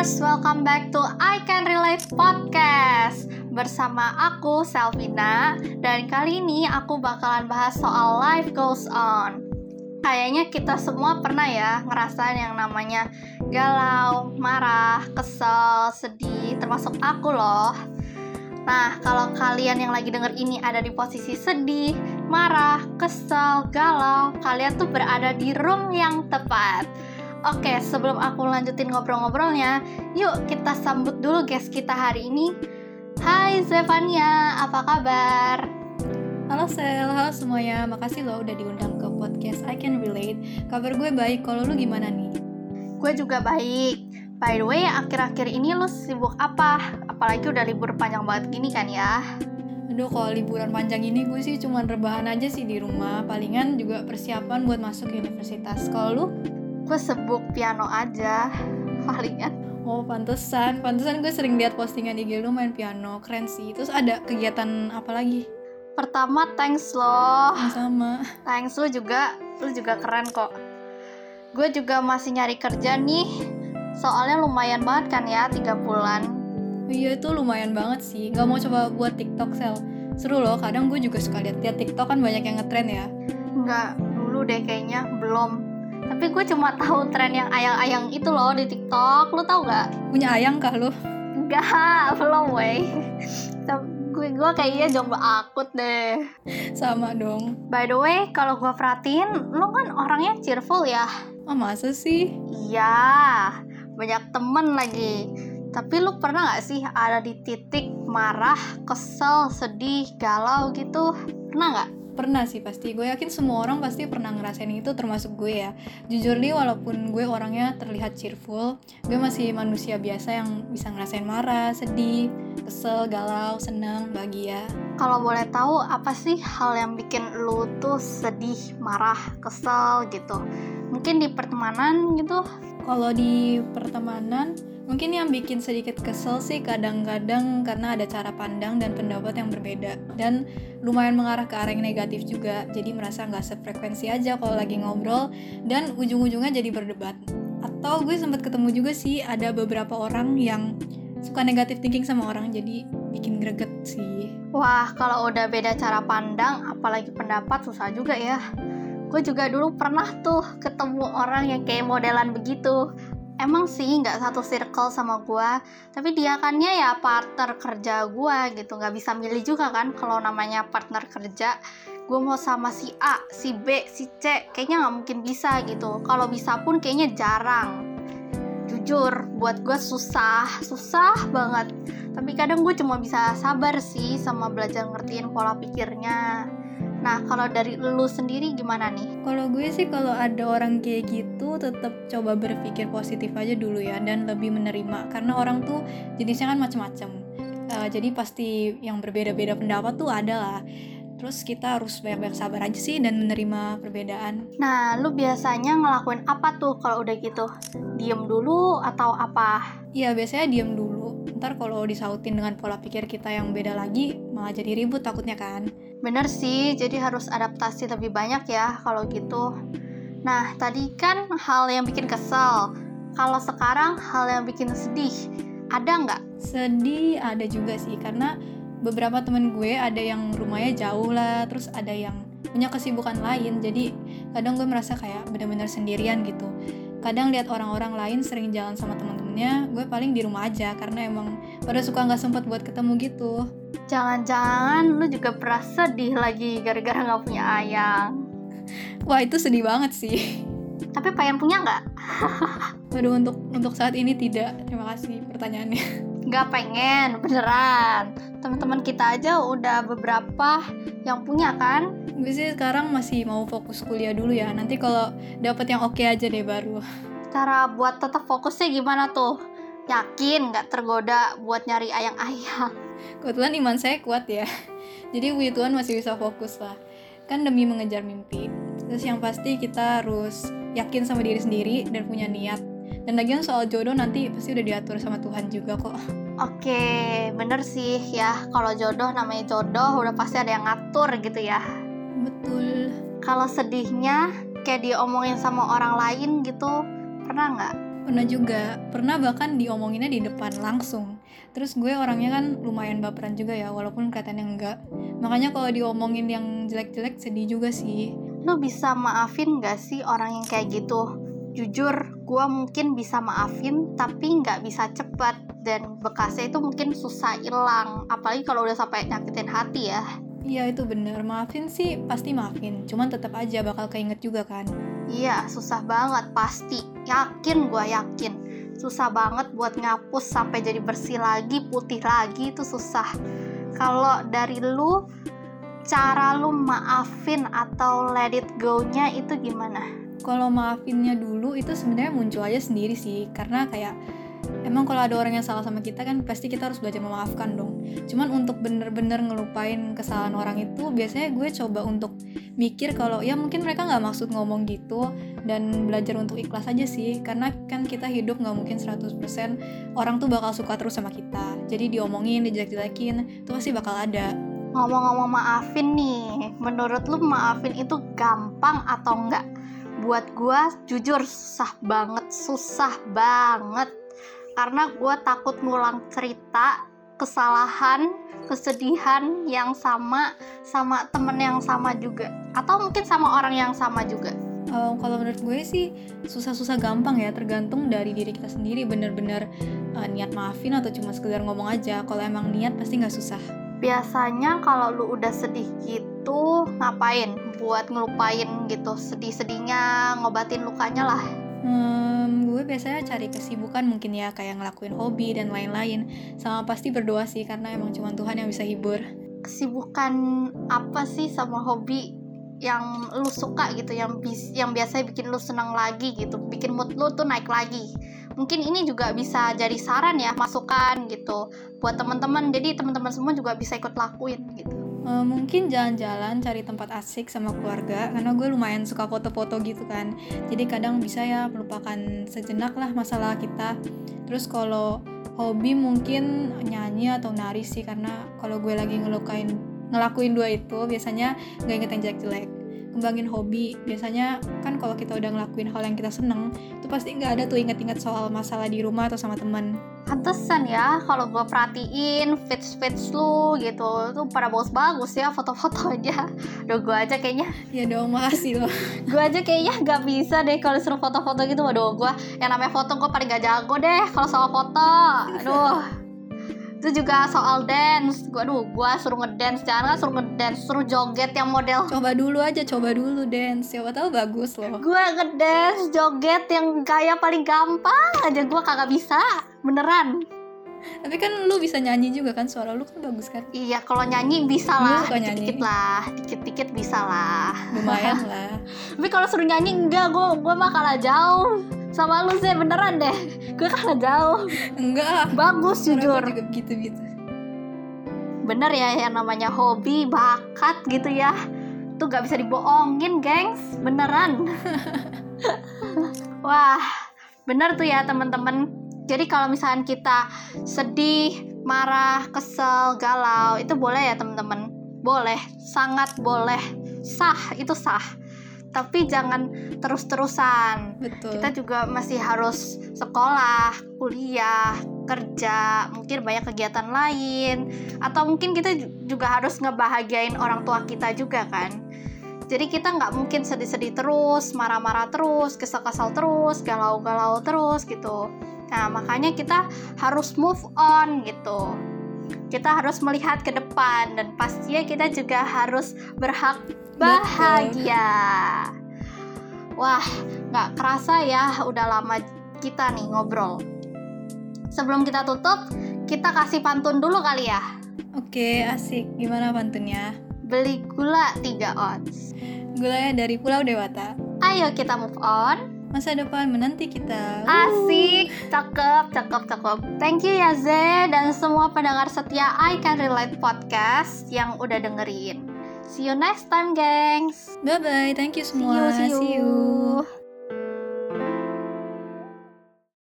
Lovers, welcome back to I Can Relate Podcast. Bersama aku, Selvina Dan kali ini aku bakalan bahas soal life goes on. Kayaknya kita semua pernah ya ngerasain yang namanya galau, marah, kesel, sedih, termasuk aku loh. Nah, kalau kalian yang lagi denger ini ada di posisi sedih, marah, kesel, galau, kalian tuh berada di room yang tepat Oke, sebelum aku lanjutin ngobrol-ngobrolnya, yuk kita sambut dulu guest kita hari ini. Hai Zevania, apa kabar? Halo Sel, halo semuanya. Makasih loh udah diundang ke podcast I Can Relate. Kabar gue baik, kalau lu gimana nih? Gue juga baik. By the way, akhir-akhir ini lu sibuk apa? Apalagi udah libur panjang banget gini kan ya? Aduh, kalau liburan panjang ini gue sih cuma rebahan aja sih di rumah. Palingan juga persiapan buat masuk universitas. Kalau lu? Gue sebuk piano aja palingan. Oh pantesan. Pantesan gue sering lihat postingan IG lu main piano. Keren sih. Terus ada kegiatan apa lagi? Pertama thanks loh. Sama. Thanks lu juga lu juga keren kok. Gue juga masih nyari kerja nih. Soalnya lumayan banget kan ya tiga bulan. Oh, iya itu lumayan banget sih. Gak mau coba buat tiktok sel. Seru loh kadang gue juga suka lihat lihat tiktok kan banyak yang ngetren ya. Enggak, dulu deh kayaknya belum tapi gue cuma tahu tren yang ayang-ayang itu loh di TikTok. Lo tau gak punya ayang kah lo enggak belum wey. Gue gue kayaknya jomblo akut deh. Sama dong. By the way kalau gue perhatiin lo kan orangnya cheerful ya? Oh masa sih? Iya banyak temen lagi. Tapi lu pernah gak sih ada di titik marah, kesel, sedih, galau gitu? Pernah gak? Pernah sih pasti. Gue yakin semua orang pasti pernah ngerasain itu termasuk gue ya. Jujur nih walaupun gue orangnya terlihat cheerful gue masih manusia biasa yang bisa ngerasain marah sedih kesel galau seneng bahagia. Kalau boleh tahu apa sih hal yang bikin lu tuh sedih marah kesel gitu? Mungkin di pertemanan gitu? Kalau di pertemanan Mungkin yang bikin sedikit kesel sih kadang-kadang karena ada cara pandang dan pendapat yang berbeda dan lumayan mengarah ke arah yang negatif juga. Jadi merasa nggak sefrekuensi aja kalau lagi ngobrol dan ujung-ujungnya jadi berdebat. Atau gue sempat ketemu juga sih ada beberapa orang yang suka negatif thinking sama orang jadi bikin greget sih. Wah, kalau udah beda cara pandang, apalagi pendapat susah juga ya. Gue juga dulu pernah tuh ketemu orang yang kayak modelan begitu emang sih nggak satu circle sama gue tapi dia kannya ya partner kerja gue gitu. Nggak bisa milih juga kan kalau namanya partner kerja. Gue mau sama si A si B si C kayaknya nggak mungkin bisa gitu. Kalau bisa pun kayaknya jarang. Jujur buat gue susah susah banget. Tapi kadang gue cuma bisa sabar sih sama belajar ngertiin pola pikirnya Nah, kalau dari lu sendiri gimana nih? Kalau gue sih kalau ada orang kayak gitu tetap coba berpikir positif aja dulu ya dan lebih menerima karena orang tuh jenisnya kan macam-macam. Uh, jadi pasti yang berbeda-beda pendapat tuh ada lah. Terus kita harus banyak-banyak sabar aja sih dan menerima perbedaan. Nah, lu biasanya ngelakuin apa tuh kalau udah gitu? Diem dulu atau apa? Iya, biasanya diem dulu. Ntar kalau disautin dengan pola pikir kita yang beda lagi, malah jadi ribut takutnya kan. Bener sih, jadi harus adaptasi lebih banyak ya kalau gitu. Nah, tadi kan hal yang bikin kesel. Kalau sekarang hal yang bikin sedih, ada nggak? Sedih ada juga sih, karena beberapa temen gue ada yang rumahnya jauh lah, terus ada yang punya kesibukan lain. Jadi kadang gue merasa kayak bener-bener sendirian gitu. Kadang lihat orang-orang lain sering jalan sama temen-temennya, gue paling di rumah aja karena emang pada suka nggak sempet buat ketemu gitu. Jangan-jangan lu juga pernah sedih lagi gara-gara nggak punya ayang. Wah itu sedih banget sih. Tapi pengen punya nggak? Waduh untuk untuk saat ini tidak. Terima kasih pertanyaannya. Nggak pengen, beneran. Teman-teman kita aja udah beberapa yang punya kan? Gue sih sekarang masih mau fokus kuliah dulu ya. Nanti kalau dapet yang oke okay aja deh baru. Cara buat tetap fokusnya gimana tuh? Yakin nggak tergoda buat nyari ayang-ayang? kebetulan iman saya kuat ya. Jadi puji Tuhan masih bisa fokus lah. Kan demi mengejar mimpi. Terus yang pasti kita harus yakin sama diri sendiri dan punya niat. Dan lagian soal jodoh nanti pasti udah diatur sama Tuhan juga kok. Oke bener sih ya. Kalau jodoh namanya jodoh udah pasti ada yang ngatur gitu ya. Betul. Kalau sedihnya kayak diomongin sama orang lain gitu pernah nggak Pernah juga, pernah bahkan diomonginnya di depan langsung. Terus gue orangnya kan lumayan baperan juga ya, walaupun kelihatannya enggak. Makanya kalau diomongin yang jelek-jelek sedih juga sih. Lu bisa maafin gak sih orang yang kayak gitu? Jujur, gue mungkin bisa maafin, tapi nggak bisa cepet. Dan bekasnya itu mungkin susah hilang. Apalagi kalau udah sampai nyakitin hati ya. Iya itu bener, maafin sih pasti maafin, cuman tetap aja bakal keinget juga kan. Iya, susah banget pasti. Yakin gue yakin. Susah banget buat ngapus sampai jadi bersih lagi, putih lagi itu susah. Kalau dari lu, cara lu maafin atau let it go-nya itu gimana? Kalau maafinnya dulu itu sebenarnya muncul aja sendiri sih, karena kayak emang kalau ada orang yang salah sama kita kan pasti kita harus belajar memaafkan dong cuman untuk bener-bener ngelupain kesalahan orang itu biasanya gue coba untuk mikir kalau ya mungkin mereka nggak maksud ngomong gitu dan belajar untuk ikhlas aja sih. Karena kan kita hidup nggak mungkin 100% orang tuh bakal suka terus sama kita. Jadi diomongin dijelek-jelekin itu pasti bakal ada. Ngomong-ngomong maafin nih. Menurut lu maafin itu gampang atau enggak buat gue jujur susah banget susah banget. Karena gue takut ngulang cerita kesalahan kesedihan yang sama sama temen yang sama juga. Atau mungkin sama orang yang sama juga. Uh, kalau menurut gue sih susah-susah gampang ya tergantung dari diri kita sendiri. Bener-bener uh, niat maafin atau cuma sekedar ngomong aja. Kalau emang niat pasti nggak susah. Biasanya kalau lu udah sedih gitu ngapain? Buat ngelupain gitu sedih-sedihnya ngobatin lukanya lah Hmm, gue biasanya cari kesibukan mungkin ya kayak ngelakuin hobi dan lain-lain. Sama pasti berdoa sih karena emang cuma Tuhan yang bisa hibur. Kesibukan apa sih sama hobi yang lu suka gitu yang bis yang biasanya bikin lu senang lagi gitu bikin mood lu tuh naik lagi? Mungkin ini juga bisa jadi saran ya masukan gitu buat teman-teman. Jadi teman-teman semua juga bisa ikut lakuin gitu Uh, mungkin jalan-jalan cari tempat asik sama keluarga karena gue lumayan suka foto-foto gitu kan. Jadi kadang bisa ya melupakan sejenak lah masalah kita. Terus kalau hobi mungkin nyanyi atau nari sih karena kalau gue lagi ngelukain ngelakuin dua itu biasanya gak inget yang jelek-jelek kembangin hobi. Biasanya kan kalau kita udah ngelakuin hal yang kita seneng itu pasti nggak ada tuh inget-inget soal masalah di rumah atau sama temen pantesan ya kalau gue perhatiin fits fits lu gitu tuh pada bagus-bagus ya foto-foto aja. Udah gue aja kayaknya. Ya dong makasih loh. Gue aja kayaknya nggak bisa deh kalau suruh foto-foto gitu. Waduh gue yang namanya foto gue paling gak jago deh kalau soal foto. Aduh itu juga soal dance. Gua aduh gua suruh ngedance. Jangan kan suruh ngedance suruh joget yang model. Coba dulu aja coba dulu dance. Siapa tahu bagus loh. Gua ngedance joget yang gaya paling gampang aja. Gua kagak bisa beneran tapi kan lu bisa nyanyi juga kan? Suara lu kan bagus kan? Iya kalau nyanyi bisa lah. dikit-dikit lah. Dikit-dikit bisa lah. Lumayan lah. Tapi kalau suruh nyanyi enggak. Gua gua mah kalah jauh. Sama lu sih beneran deh. Gue kalah jauh. Enggak. Bagus jujur. juga gitu gitu bener ya yang namanya hobi bakat gitu ya. Tuh gak bisa dibohongin gengs. Beneran. Wah bener tuh ya temen-temen jadi kalau misalnya kita sedih marah kesel galau itu boleh ya temen-temen boleh sangat boleh sah itu sah tapi jangan terus-terusan. Betul. Kita juga masih harus sekolah, kuliah, kerja, mungkin banyak kegiatan lain, atau mungkin kita juga harus ngebahagiain orang tua kita juga kan. Jadi kita nggak mungkin sedih-sedih terus, marah-marah terus, kesal-kesal terus, galau-galau terus gitu. Nah makanya kita harus move on gitu. Kita harus melihat ke depan dan pastinya kita juga harus berhak bahagia. Wah, nggak kerasa ya udah lama kita nih ngobrol. Sebelum kita tutup, kita kasih pantun dulu kali ya. Oke, asik. Gimana pantunnya? Beli gula 3 ons. Gulanya dari Pulau Dewata. Ayo kita move on. Masa depan menanti kita. Asik, cakep, cakep, cakep. Thank you ya Z dan semua pendengar setia I Can Relate Podcast yang udah dengerin. See you next time, gengs. Bye bye. Thank you semua. See you. See you. See you.